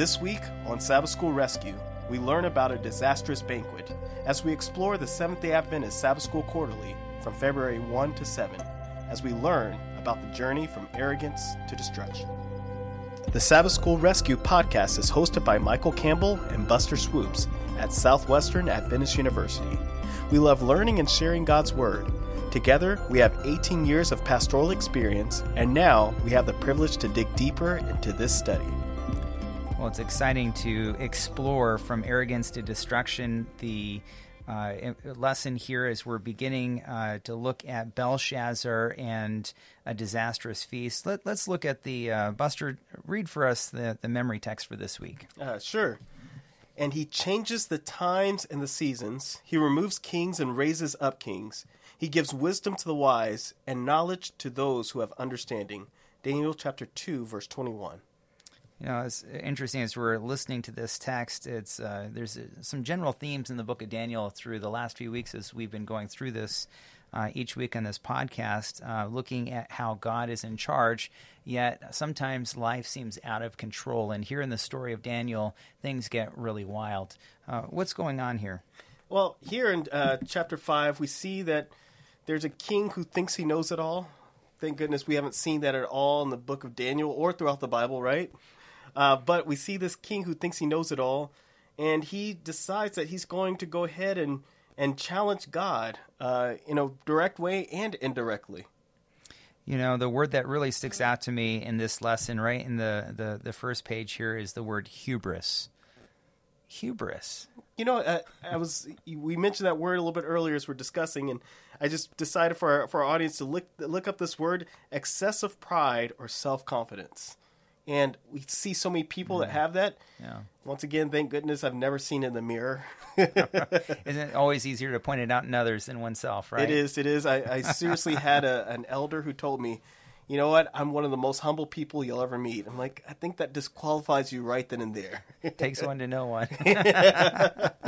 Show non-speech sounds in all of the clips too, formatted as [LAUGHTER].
This week on Sabbath School Rescue, we learn about a disastrous banquet as we explore the Seventh day Adventist Sabbath School Quarterly from February 1 to 7, as we learn about the journey from arrogance to destruction. The Sabbath School Rescue podcast is hosted by Michael Campbell and Buster Swoops at Southwestern Adventist University. We love learning and sharing God's Word. Together, we have 18 years of pastoral experience, and now we have the privilege to dig deeper into this study. Well, it's exciting to explore from arrogance to destruction. The uh, lesson here is we're beginning uh, to look at Belshazzar and a disastrous feast. Let, us look at the uh, Buster. Read for us the, the memory text for this week. Uh, sure. And he changes the times and the seasons. He removes kings and raises up kings. He gives wisdom to the wise and knowledge to those who have understanding. Daniel chapter 2, verse 21 you know, it's interesting as we're listening to this text. It's uh, there's uh, some general themes in the book of Daniel through the last few weeks as we've been going through this uh, each week on this podcast, uh, looking at how God is in charge. Yet sometimes life seems out of control, and here in the story of Daniel, things get really wild. Uh, what's going on here? Well, here in uh, chapter five, we see that there's a king who thinks he knows it all. Thank goodness we haven't seen that at all in the book of Daniel or throughout the Bible, right? Uh, but we see this king who thinks he knows it all, and he decides that he's going to go ahead and and challenge God uh, in a direct way and indirectly. You know, the word that really sticks out to me in this lesson, right in the the, the first page here, is the word hubris. Hubris. You know, uh, I was we mentioned that word a little bit earlier as we're discussing, and I just decided for our, for our audience to look look up this word: excessive pride or self confidence and we see so many people mm. that have that. Yeah. Once again, thank goodness I've never seen it in the mirror. [LAUGHS] Isn't it always easier to point it out in others than oneself, right? It is. It is. I, I seriously [LAUGHS] had a, an elder who told me, you know what? I'm one of the most humble people you'll ever meet. I'm like, I think that disqualifies you right then and there. Takes one to know one. [LAUGHS]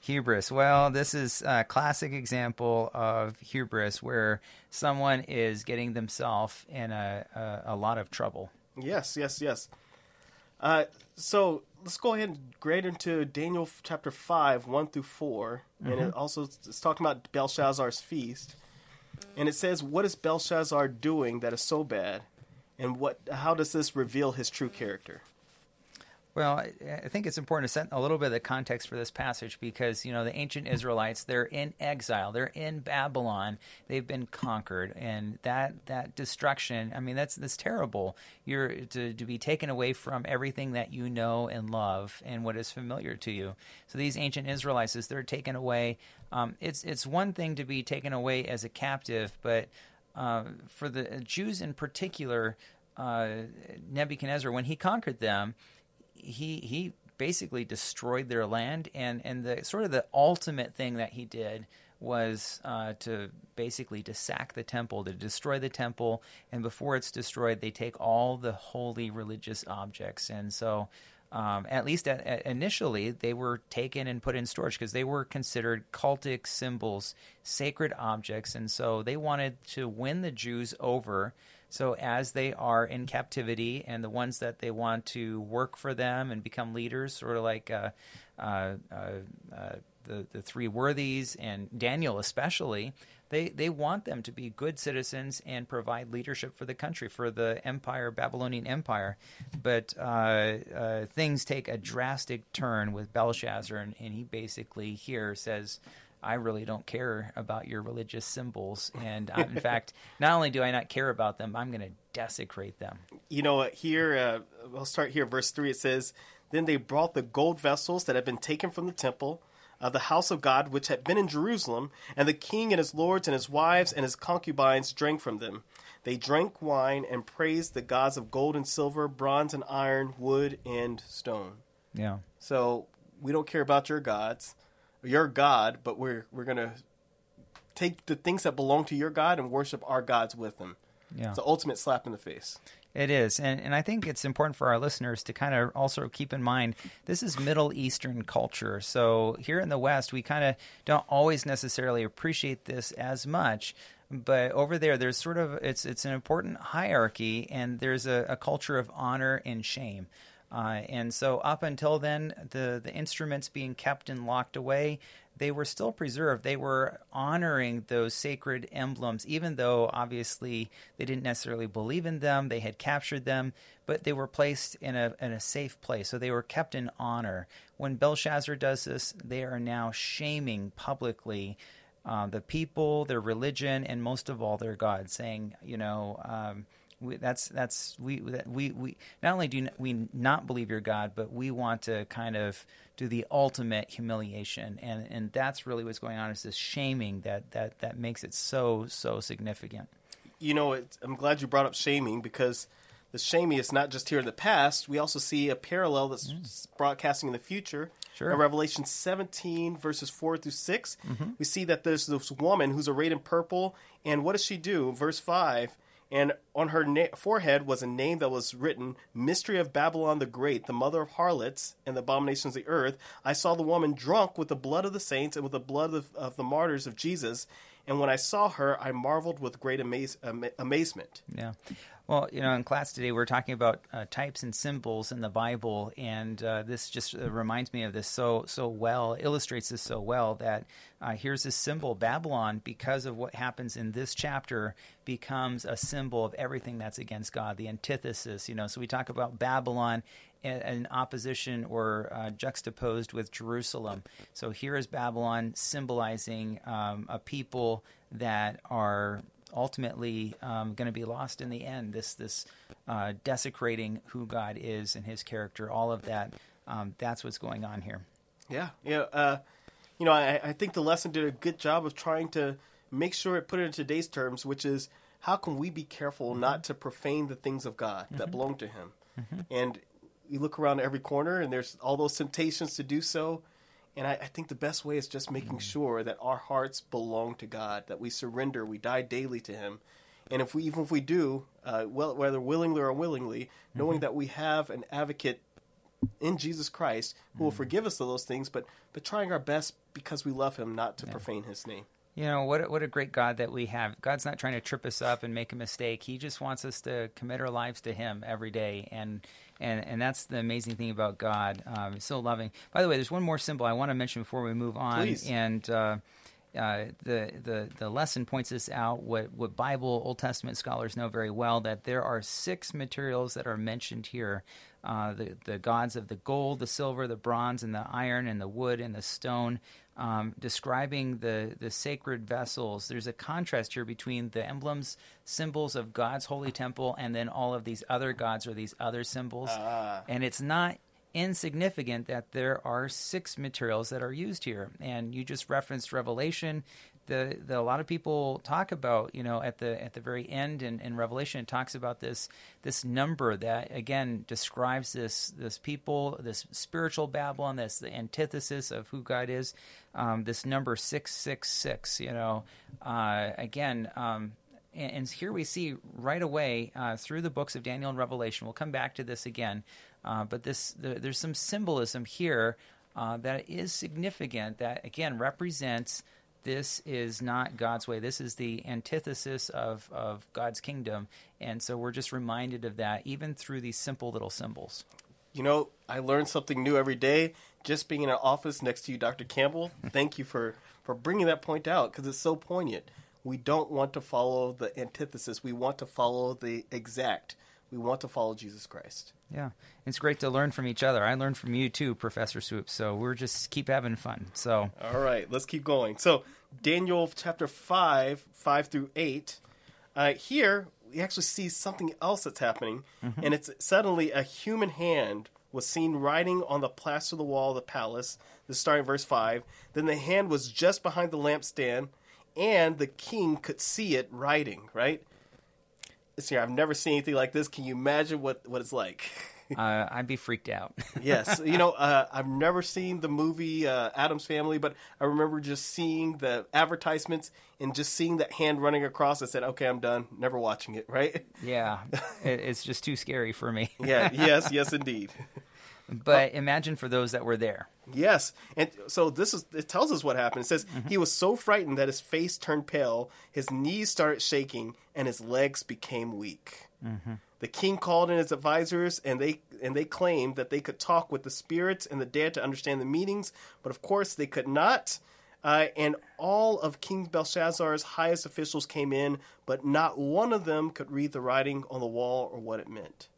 hubris. Well, this is a classic example of hubris where someone is getting themselves in a, a, a lot of trouble. Yes, yes, yes. Uh, so let's go ahead and grade into Daniel chapter 5, 1 through 4. Mm-hmm. And it mm-hmm. also it's talking about Belshazzar's feast. And it says, What is Belshazzar doing that is so bad? And what? how does this reveal his true character? Well, I think it's important to set a little bit of the context for this passage because, you know, the ancient Israelites, they're in exile. They're in Babylon. They've been conquered. And that, that destruction, I mean, that's, that's terrible. You're to, to be taken away from everything that you know and love and what is familiar to you. So these ancient Israelites, as they're taken away, um, it's, it's one thing to be taken away as a captive, but uh, for the Jews in particular, uh, Nebuchadnezzar, when he conquered them, he he basically destroyed their land, and and the sort of the ultimate thing that he did was uh, to basically to sack the temple, to destroy the temple, and before it's destroyed, they take all the holy religious objects, and so. Um, at least at, at initially, they were taken and put in storage because they were considered cultic symbols, sacred objects, and so they wanted to win the Jews over so as they are in captivity, and the ones that they want to work for them and become leaders, sort of like uh, uh, uh, uh, the the three worthies and Daniel especially, they they want them to be good citizens and provide leadership for the country, for the empire, Babylonian Empire. But uh, uh, things take a drastic turn with Belshazzar, and, and he basically here says. I really don't care about your religious symbols. And [LAUGHS] uh, in fact, not only do I not care about them, I'm going to desecrate them. You know, here, uh, I'll start here, verse 3. It says, Then they brought the gold vessels that had been taken from the temple. Uh, the house of God, which had been in Jerusalem, and the king and his lords and his wives and his concubines drank from them. They drank wine and praised the gods of gold and silver, bronze and iron, wood and stone. Yeah. So we don't care about your gods your God, but we're we're gonna take the things that belong to your God and worship our gods with them. Yeah. It's the ultimate slap in the face. It is. And, and I think it's important for our listeners to kind of also keep in mind this is Middle Eastern culture. So here in the West, we kind of don't always necessarily appreciate this as much. But over there, there's sort of it's it's an important hierarchy, and there's a, a culture of honor and shame. Uh, and so, up until then, the, the instruments being kept and locked away, they were still preserved. They were honoring those sacred emblems, even though obviously they didn't necessarily believe in them. They had captured them, but they were placed in a, in a safe place. So they were kept in honor. When Belshazzar does this, they are now shaming publicly uh, the people, their religion, and most of all, their God, saying, you know, um, we, that's that's we that we we not only do we not believe your God, but we want to kind of do the ultimate humiliation, and and that's really what's going on is this shaming that that that makes it so so significant. You know, I'm glad you brought up shaming because the shaming is not just here in the past. We also see a parallel that's mm. broadcasting in the future. Sure. In Revelation 17, verses 4 through 6, mm-hmm. we see that there's this woman who's arrayed in purple. And what does she do? Verse 5 and on her na- forehead was a name that was written Mystery of Babylon the Great, the mother of harlots and the abominations of the earth. I saw the woman drunk with the blood of the saints and with the blood of, of the martyrs of Jesus. And when I saw her, I marveled with great amaze- ama- amazement. Yeah. Well, you know, in class today, we're talking about uh, types and symbols in the Bible, and uh, this just uh, reminds me of this so so well, illustrates this so well that uh, here's this symbol, Babylon, because of what happens in this chapter, becomes a symbol of everything that's against God, the antithesis. You know, so we talk about Babylon in opposition or uh, juxtaposed with Jerusalem. So here is Babylon symbolizing um, a people that are ultimately um, going to be lost in the end. This this uh, desecrating who God is and His character, all of that. Um, that's what's going on here. Yeah, yeah. Uh, you know, I, I think the lesson did a good job of trying to make sure it put it in today's terms, which is how can we be careful mm-hmm. not to profane the things of God that mm-hmm. belong to Him? Mm-hmm. And you look around every corner, and there's all those temptations to do so. And I, I, think the best way is just making mm. sure that our hearts belong to God, that we surrender, we die daily to Him. And if we, even if we do, uh, well, whether willingly or unwillingly, knowing mm-hmm. that we have an advocate in Jesus Christ who mm-hmm. will forgive us of those things, but but trying our best because we love Him, not to yeah. profane His name. You know what? What a great God that we have. God's not trying to trip us up and make a mistake. He just wants us to commit our lives to Him every day, and and and that's the amazing thing about God. Um, so loving. By the way, there's one more symbol I want to mention before we move on, Please. and. Uh, uh, the, the the lesson points this out. What what Bible Old Testament scholars know very well that there are six materials that are mentioned here: uh, the the gods of the gold, the silver, the bronze, and the iron, and the wood and the stone um, describing the, the sacred vessels. There's a contrast here between the emblems, symbols of God's holy temple, and then all of these other gods or these other symbols. Uh. And it's not insignificant that there are six materials that are used here. And you just referenced Revelation the, the a lot of people talk about you know at the at the very end in, in Revelation it talks about this this number that again describes this this people this spiritual Babylon that's the antithesis of who God is um, this number six six six you know uh, again um, and, and, here we see right away uh, through the books of Daniel and Revelation we'll come back to this again uh, but this the, there's some symbolism here uh, that is significant that again represents this is not God's way. This is the antithesis of, of God's kingdom. And so we're just reminded of that, even through these simple little symbols. You know, I learn something new every day just being in an office next to you, Dr. Campbell. [LAUGHS] Thank you for, for bringing that point out because it's so poignant. We don't want to follow the antithesis, we want to follow the exact. We want to follow Jesus Christ. Yeah, it's great to learn from each other. I learned from you too, Professor Swoop. So we're just keep having fun. So all right, let's keep going. So Daniel chapter five, five through eight. Uh, here we actually see something else that's happening, mm-hmm. and it's suddenly a human hand was seen writing on the plaster of the wall of the palace. This starting verse five. Then the hand was just behind the lampstand, and the king could see it writing. Right see, I've never seen anything like this. Can you imagine what, what it's like? [LAUGHS] uh, I'd be freaked out. [LAUGHS] yes, you know, uh, I've never seen the movie uh, Addams Family, but I remember just seeing the advertisements and just seeing that hand running across. I said, "Okay, I'm done. Never watching it." [LAUGHS] Right? Yeah, it's just too scary for me. yeah. Yes. Yes, indeed. But imagine for those that were there. Yes, and so this is it tells us what happened. It says mm-hmm. he was so frightened that his face turned pale, his knees started shaking, and his legs became weak. Mm-hmm. The king called in his advisors, and they and they claimed that they could talk with the spirits and the dead to understand the meanings, but of course they could not. Uh, and all of King Belshazzar's highest officials came in, but not one of them could read the writing on the wall or what it meant.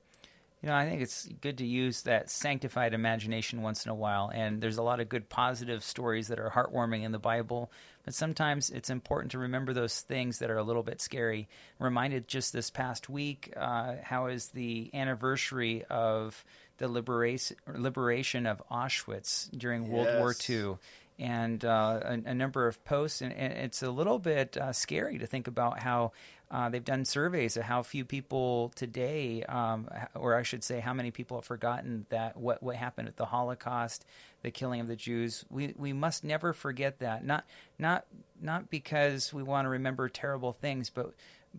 You know, I think it's good to use that sanctified imagination once in a while. And there's a lot of good positive stories that are heartwarming in the Bible. But sometimes it's important to remember those things that are a little bit scary. I'm reminded just this past week, uh, how is the anniversary of the liberation, liberation of Auschwitz during World War II and uh, a, a number of posts, and, and it's a little bit uh, scary to think about how uh, they've done surveys of how few people today, um, or I should say, how many people have forgotten that what what happened at the Holocaust, the killing of the Jews. We we must never forget that. Not not not because we want to remember terrible things, but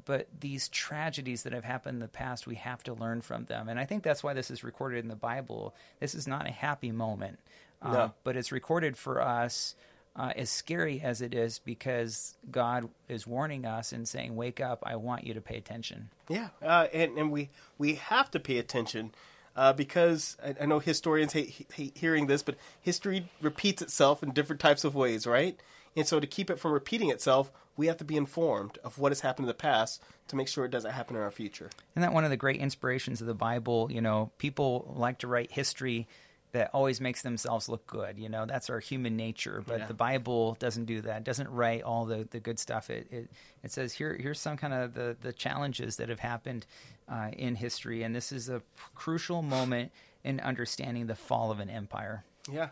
but these tragedies that have happened in the past, we have to learn from them. And I think that's why this is recorded in the Bible. This is not a happy moment, uh, No. but it's recorded for us. Uh, as scary as it is, because God is warning us and saying, "Wake up! I want you to pay attention." Yeah, uh, and and we we have to pay attention uh, because I, I know historians hate, hate hearing this, but history repeats itself in different types of ways, right? And so to keep it from repeating itself, we have to be informed of what has happened in the past to make sure it doesn't happen in our future. Isn't that one of the great inspirations of the Bible? You know, people like to write history that always makes themselves look good. You know, that's our human nature. But Yeah. the Bible doesn't do that. It doesn't write all the, the good stuff. It, it it says here here's some kind of the the challenges that have happened uh, in history, and this is a crucial moment in understanding the fall of an empire. Yeah.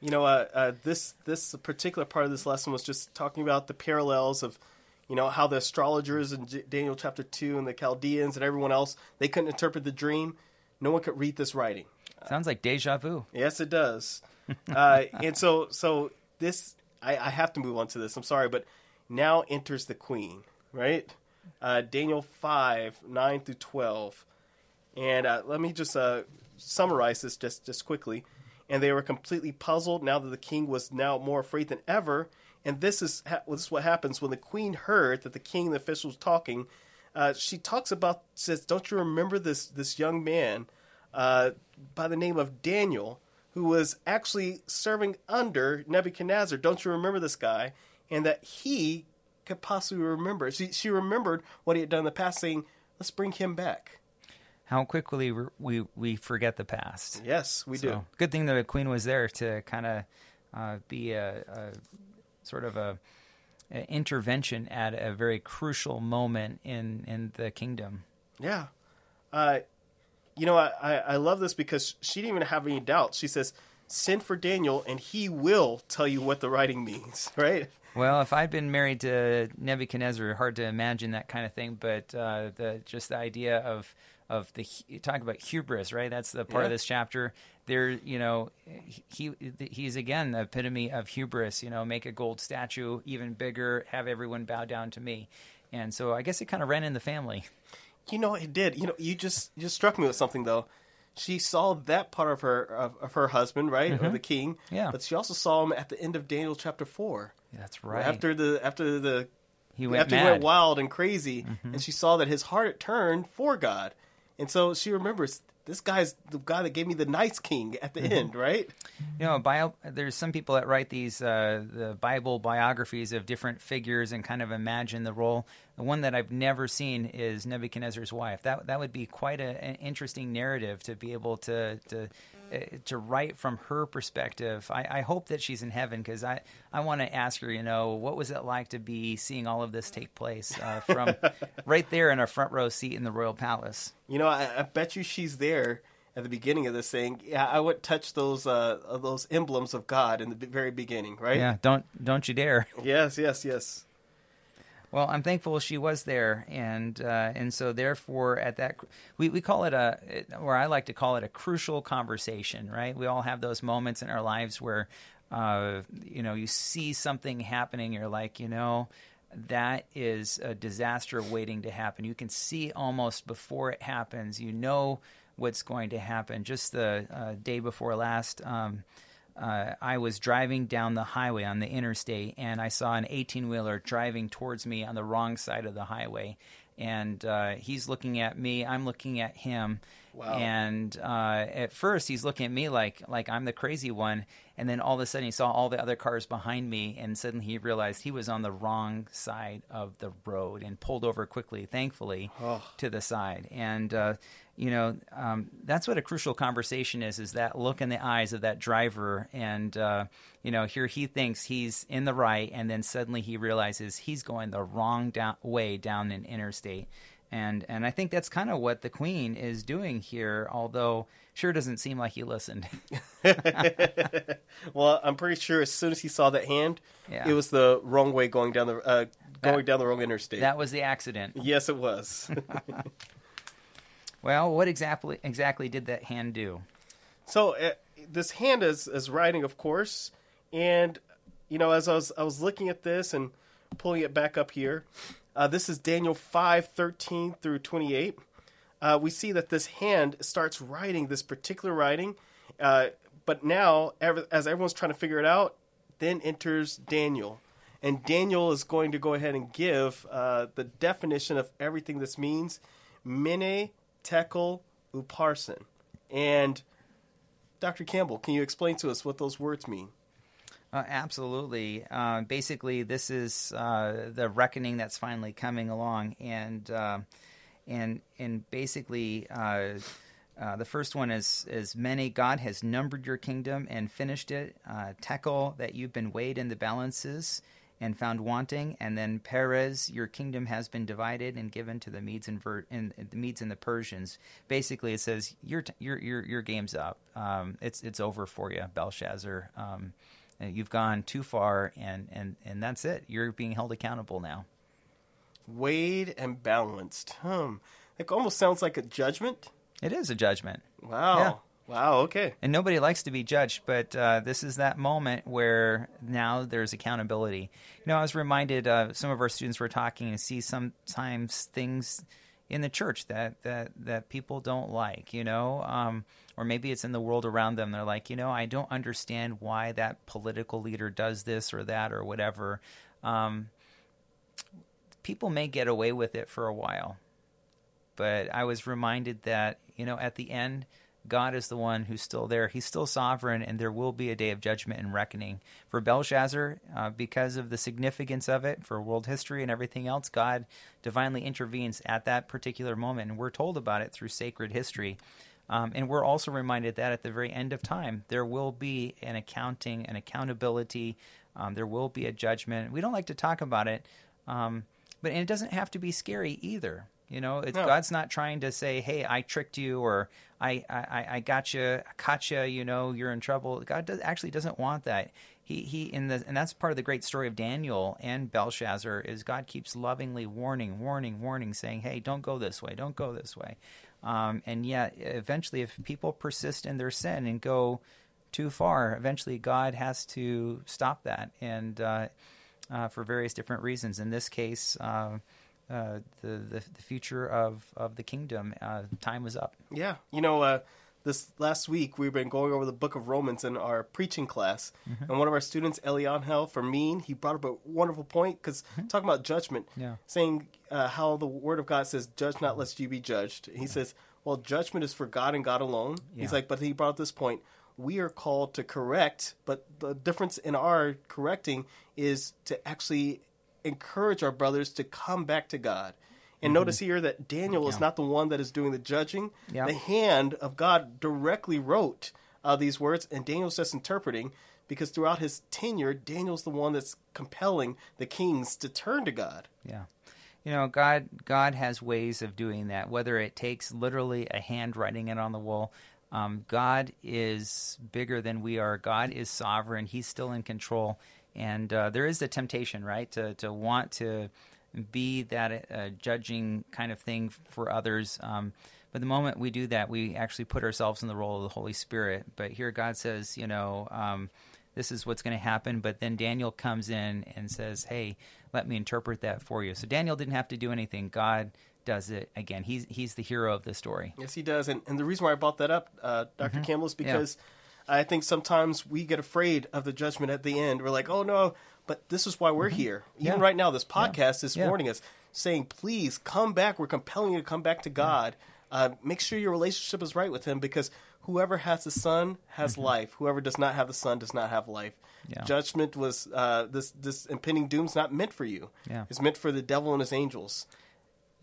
You know, uh, uh, this this particular part of this lesson was just talking about the parallels of, you know, how the astrologers in J- Daniel chapter two and the Chaldeans and everyone else they couldn't interpret the dream. No one could read this writing. Sounds like deja vu. Yes, it does. [LAUGHS] uh, and so, so this, I, I have to move on to this. I'm sorry, but now enters the queen, right? Uh, Daniel five nine through twelve, and uh, let me just uh, summarize this just just quickly. And they were completely puzzled now that the king was now more afraid than ever. And this is ha- this is what happens when the queen heard that the king and the officials talking. Uh, she talks about says, "Don't you remember this this young man uh, by the name of Daniel, who was actually serving under Nebuchadnezzar? Don't you remember this guy? And that he could possibly remember. She she remembered what he had done in the past, saying, "Let's bring him back." How quickly we we, forget the past. Yes, we do. Good thing that a queen was there to kind of uh, be a, a sort of a, a intervention at a very crucial moment in in the kingdom. Yeah. Uh, you know, I, I, love this because she didn't even have any doubts. She says, send for Daniel and he will tell you what the writing means, [LAUGHS] right? Well, if I'd been married to Nebuchadnezzar, hard to imagine that kind of thing. But uh, the just the idea of of the talk about hubris, right? That's the part of this chapter. There, you know, he he's again the epitome of hubris. You know, make a gold statue even bigger, have everyone bow down to me. And so I guess it kind of ran in the family. You know, it did. You know, you just you just struck me with something though. She saw that part of her of, of her husband, right, or mm-hmm. the king. Yeah. But she also saw him at the end of Daniel chapter four. That's right. After the after the he went after mad. he went wild and crazy, mm-hmm. and she saw that his heart had turned for God, and so she remembers this guy's the guy that gave me the nice king at the end, right? You know, bio, there's some people that write these uh, the Bible biographies of different figures and kind of imagine the role. The one that I've never seen is Nebuchadnezzar's wife. That that would be quite a, an interesting narrative to be able to to to write from her perspective. I, I hope that she's in heaven because I I want to ask her. You know, what was it like to be seeing all of this take place uh, from [LAUGHS] right there in a front row seat in the royal palace? You know, I, I bet you she's there at the beginning of this saying, "Yeah, I would touch those uh, uh, those emblems of God in the very beginning," right? Yeah, don't don't you dare. Yes, yes, yes. Well, I'm thankful she was there, and uh, and so therefore, at that we, we call it a, or I like to call it a crucial conversation, right? We all have those moments in our lives where, uh, you know, you see something happening, you're like, you know, that is a disaster waiting to happen. You can see almost before it happens. You know what's going to happen. Just the uh, day before last. Um, uh, I was driving down the highway on the interstate and I saw an 18 wheeler driving towards me on the wrong side of the highway. and uh, he's looking at me. I'm looking at him. Wow. And uh, at first, he's looking at me like like I'm the crazy one, and then all of a sudden, he saw all the other cars behind me, and suddenly he realized he was on the wrong side of the road and pulled over quickly, thankfully, Oh. to the side. And uh, you know, um, that's what a crucial conversation is: is that look in the eyes of that driver, and uh, you know, here he thinks he's in the right, and then suddenly he realizes he's going the wrong down, way down an interstate. And and I think that's kind of what the Queen is doing here, although sure doesn't seem like he listened. [LAUGHS] Well, I'm pretty sure as soon as he saw that hand, Yeah. it was the wrong way going down the uh, going That- down the wrong interstate. that was the accident. yes, it was. [LAUGHS] Well, what exactly exactly did that hand do? so uh, this hand is is writing, of course, and you know, as I was I was looking at this and pulling it back up here, uh, this is Daniel five thirteen through twenty eight. Uh, we see that this hand starts writing this particular writing, uh, but now as everyone's trying to figure it out, then enters Daniel, and Daniel is going to go ahead and give uh, the definition of everything this means: mene, tekel, uparsin, and Dr. Campbell, can you explain to us what those words mean? Uh, absolutely. Uh, basically, this is uh, the reckoning that's finally coming along, and uh, and and basically, uh, uh, the first one is is mene. God has numbered your kingdom and finished it. Tekel, that you've been weighed in the balances and found wanting, and then Peres, your kingdom has been divided and given to the Medes and, Ver- and the Medes and the Persians. Basically, it says your t- your your your game's up. Um, it's it's over for you, Belshazzar. Um, You've gone too far, and, and, and that's it. You're being held accountable now. Weighed and balanced. Hmm. It almost sounds like a judgment. It is a judgment, Wow. Yeah. Wow. Okay. and nobody likes to be judged. But uh, this is that moment where now there's accountability. You know, I was reminded. Uh, some of our students were talking and see sometimes things in the church that that that people don't like. You know, um, or maybe it's in the world around them. They're like, you know, I don't understand why that political leader does this or that or whatever. Um, people may get away with it for a while. But I was reminded that, you know, at the end, God is the one who's still there. He's still sovereign, and there will be a day of judgment and reckoning. For Belshazzar, uh, because of the significance of it for world history and everything else, God divinely intervenes at that particular moment, and we're told about it through sacred history. Um, and we're also reminded that at the very end of time, there will be an accounting, an accountability. Um, there will be a judgment. We don't like to talk about it, um, but it doesn't have to be scary either. You know, it's, No. God's not trying to say, "Hey, I tricked you," or "I, I, I got you, I caught you." You know, you're in trouble. God does, actually doesn't want that. He, he, in the, and that's part of the great story of Daniel and Belshazzar is God keeps lovingly warning, warning, warning, saying, "Hey, don't go this way, don't go this way." Um, and yet, eventually, if people persist in their sin and go too far, eventually God has to stop that, and uh, uh, for various different reasons. In this case, uh, uh, the, the the future of of the kingdom, uh, time was up. Yeah. You know, uh, this last week we've been going over the book of Romans in our preaching class, and one of our students, Elianhel Fermin, he brought up a wonderful point because talking about judgment, Yeah. saying uh, how the Word of God says, "Judge not, lest you be judged." He says, "Well, judgment is for God and God alone." Yeah. He's like, but he brought up this point. We are called to correct, but the difference in our correcting is to actually encourage our brothers to come back to God. And notice here that Daniel is Mm-hmm. Not the one that is doing the judging. Yeah. The hand of God directly wrote uh, these words, and Daniel's just interpreting because throughout his tenure, Daniel's the one that's compelling the kings to turn to God. Yeah. You know, God God has ways of doing that. Whether it takes literally a hand writing it on the wall, um, God is bigger than we are. God is sovereign. He's still in control, and uh, there is the temptation, right, to to want to be that uh, judging kind of thing for others. Um, but the moment we do that, we actually put ourselves in the role of the Holy Spirit. But here, God says, you know. Um, this is what's going to happen. But then Daniel comes in and says, Hey, let me interpret that for you. So Daniel didn't have to do anything. God does it again. He's, he's the hero of the story. Yes, he does. And, and the reason why I brought that up, uh, doctor Campbell, is because I think sometimes we get afraid of the judgment at the end. We're like, oh no, but this is why we're here. Even Yeah. right now, this podcast is Yeah. warning us saying, "Please come back. We're compelling you to come back to God. Uh, make sure your relationship is right with Him, because whoever has the Son has Mm-hmm. life. Whoever does not have the Son does not have life. Yeah. Judgment was uh, this this impending doom's not meant for you. Yeah. It's meant for the devil and his angels.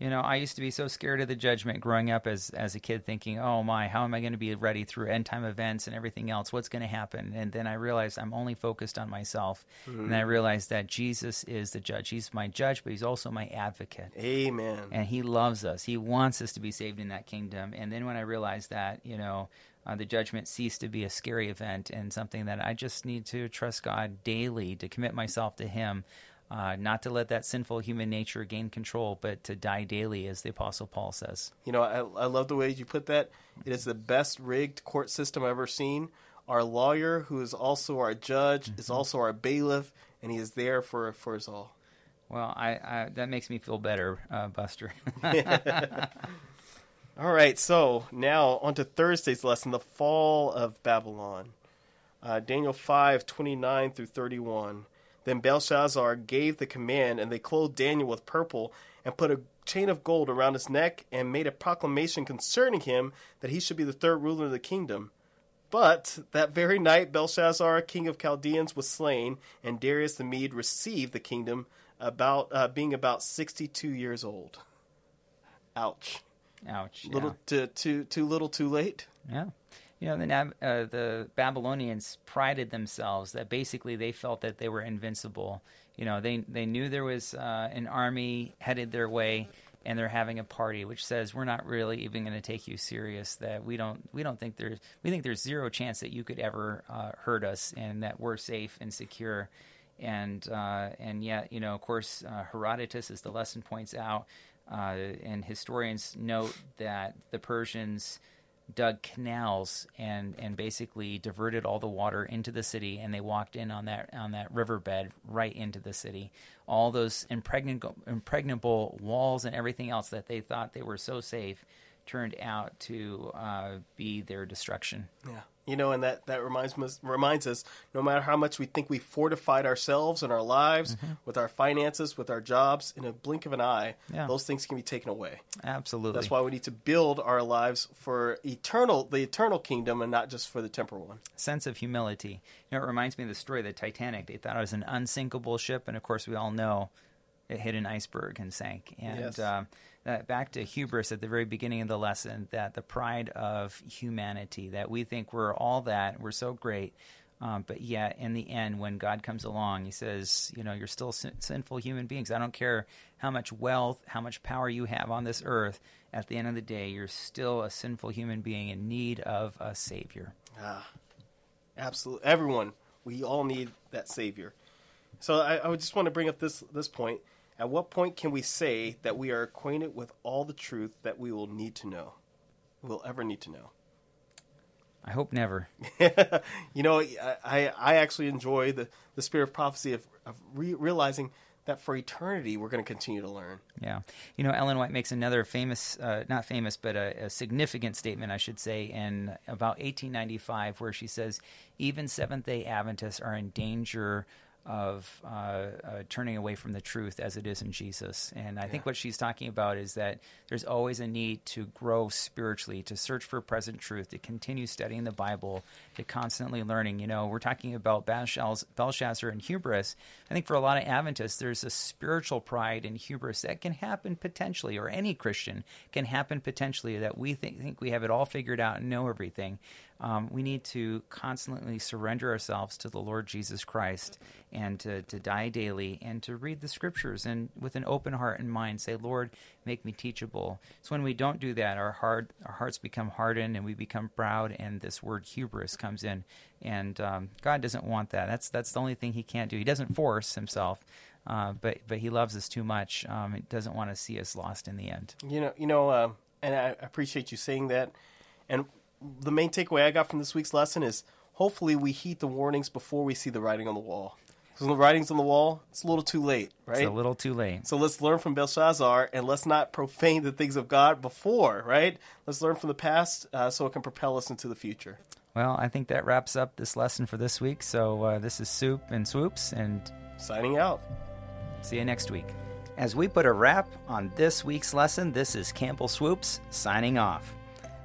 You know, I used to be so scared of the judgment growing up as as a kid, thinking, "Oh my, how am I going to be ready through end time events and everything else? What's going to happen?" And then I realized I'm only focused on myself, and I realized that Jesus is the judge. He's my judge, but he's also my advocate. Amen. and he loves us. He wants us to be saved in that kingdom. And then when I realized that, you know, uh, the judgment ceased to be a scary event and something that I just need to trust God daily to commit myself to Him, uh, not to let that sinful human nature gain control, but to die daily, as the Apostle Paul says. You know, I, I love the way you put that. It is the best rigged court system I've ever seen. Our lawyer, who is also our judge, Mm-hmm. is also our bailiff, and he is there for for us all. Well, I, I that makes me feel better, uh, Buster. [LAUGHS] All right, so now on to Thursday's lesson, the fall of Babylon. Uh, Daniel 5, 29 through 31. Then Belshazzar gave the command, and they clothed Daniel with purple, and put a chain of gold around his neck, and made a proclamation concerning him that he should be the third ruler of the kingdom. But that very night, Belshazzar, king of Chaldeans, was slain, and Darius the Mede received the kingdom, about uh, being about 62 years old. Ouch. Ouch. yeah. Little too, too too little, too late. Yeah. You know, the, uh, the Babylonians prided themselves that basically they felt that they were invincible. You know, they, they knew there was uh, an army headed their way and they're having a party, which says we're not really even going to take you serious. That we don't we don't think there's we think there's zero chance that you could ever uh, hurt us, and that we're safe and secure. And uh, and yet, you know, of course, uh, Herodotus, as the lesson points out, uh, and historians note that the Persians dug canals and and basically diverted all the water into the city and they walked in on that on that riverbed right into the city. All those impregnable impregnable walls and everything else that they thought they were so safe turned out to uh, be their destruction. Yeah, you know, and that that reminds us reminds us no matter how much we think we fortified ourselves and our lives mm-hmm. with our finances, with our jobs, in a blink of an eye, Yeah. those things can be taken away. absolutely That's why we need to build our lives for eternal, the eternal kingdom, and not just for the temporal one. sense of humility. You know, it reminds me of the story of the Titanic. They thought it was an unsinkable ship, and of course, we all know it hit an iceberg and sank. And Yes. um, that back to hubris at the very beginning of the lesson, that the pride of humanity, that we think we're all that, we're so great. Um, but yet, in the end, when God comes along, He says, "You know, you're still sin- sinful human beings. I don't care how much wealth, how much power you have on this earth. At the end of the day, you're still a sinful human being in need of a savior." Ah, absolutely. Everyone, we all need that savior. So I, I would just want to bring up this this point. At what point can we say that we are acquainted with all the truth that we will need to know? We'll ever need to know. I hope never. [LAUGHS] [LAUGHS] you know, I, I actually enjoy the, the spirit of prophecy of, of re- realizing that for eternity we're going to continue to learn. Yeah. You know, Ellen White makes another famous, uh, not famous, but a, a significant statement, I should say, in about 1895, where she says, even Seventh day Adventists are in danger of uh, uh, turning away from the truth as it is in Jesus. And I think what she's talking about is that there's always a need to grow spiritually, to search for present truth, to continue studying the Bible, to constantly learning. You know, we're talking about Belshazzar, Belshazzar and hubris. I think for a lot of Adventists, there's a spiritual pride and hubris that can happen potentially, or any Christian can happen potentially, that we think, think we have it all figured out and know everything. Um, we need to constantly surrender ourselves to the Lord Jesus Christ and to, to die daily and to read the scriptures and with an open heart and mind say, Lord, make me teachable. So when we don't do that, our heart, our hearts become hardened and we become proud, and this word hubris comes in. And um, God doesn't want that. That's that's the only thing He can't do. He doesn't force Himself, uh, but but He loves us too much. Um, he doesn't want to see us lost in the end. You know, you know, uh, and I appreciate you saying that. And the main takeaway I got from this week's lesson is hopefully we heed the warnings before we see the writing on the wall. Because when the writing's on the wall, it's a little too late, right? It's a little too late. So let's learn from Belshazzar and let's not profane the things of God before, right? Let's learn from the past uh, so it can propel us into the future. Well, I think that wraps up this lesson for this week. So uh, this is Soup and Swoops, and Signing out. see you next week. As we put a wrap on this week's lesson, this is Campbell Swoops signing off.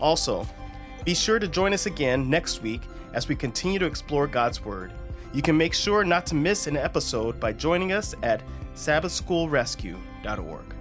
Also, be sure to join us again next week as we continue to explore God's Word. You can make sure not to miss an episode by joining us at sabbathschoolrescue.org.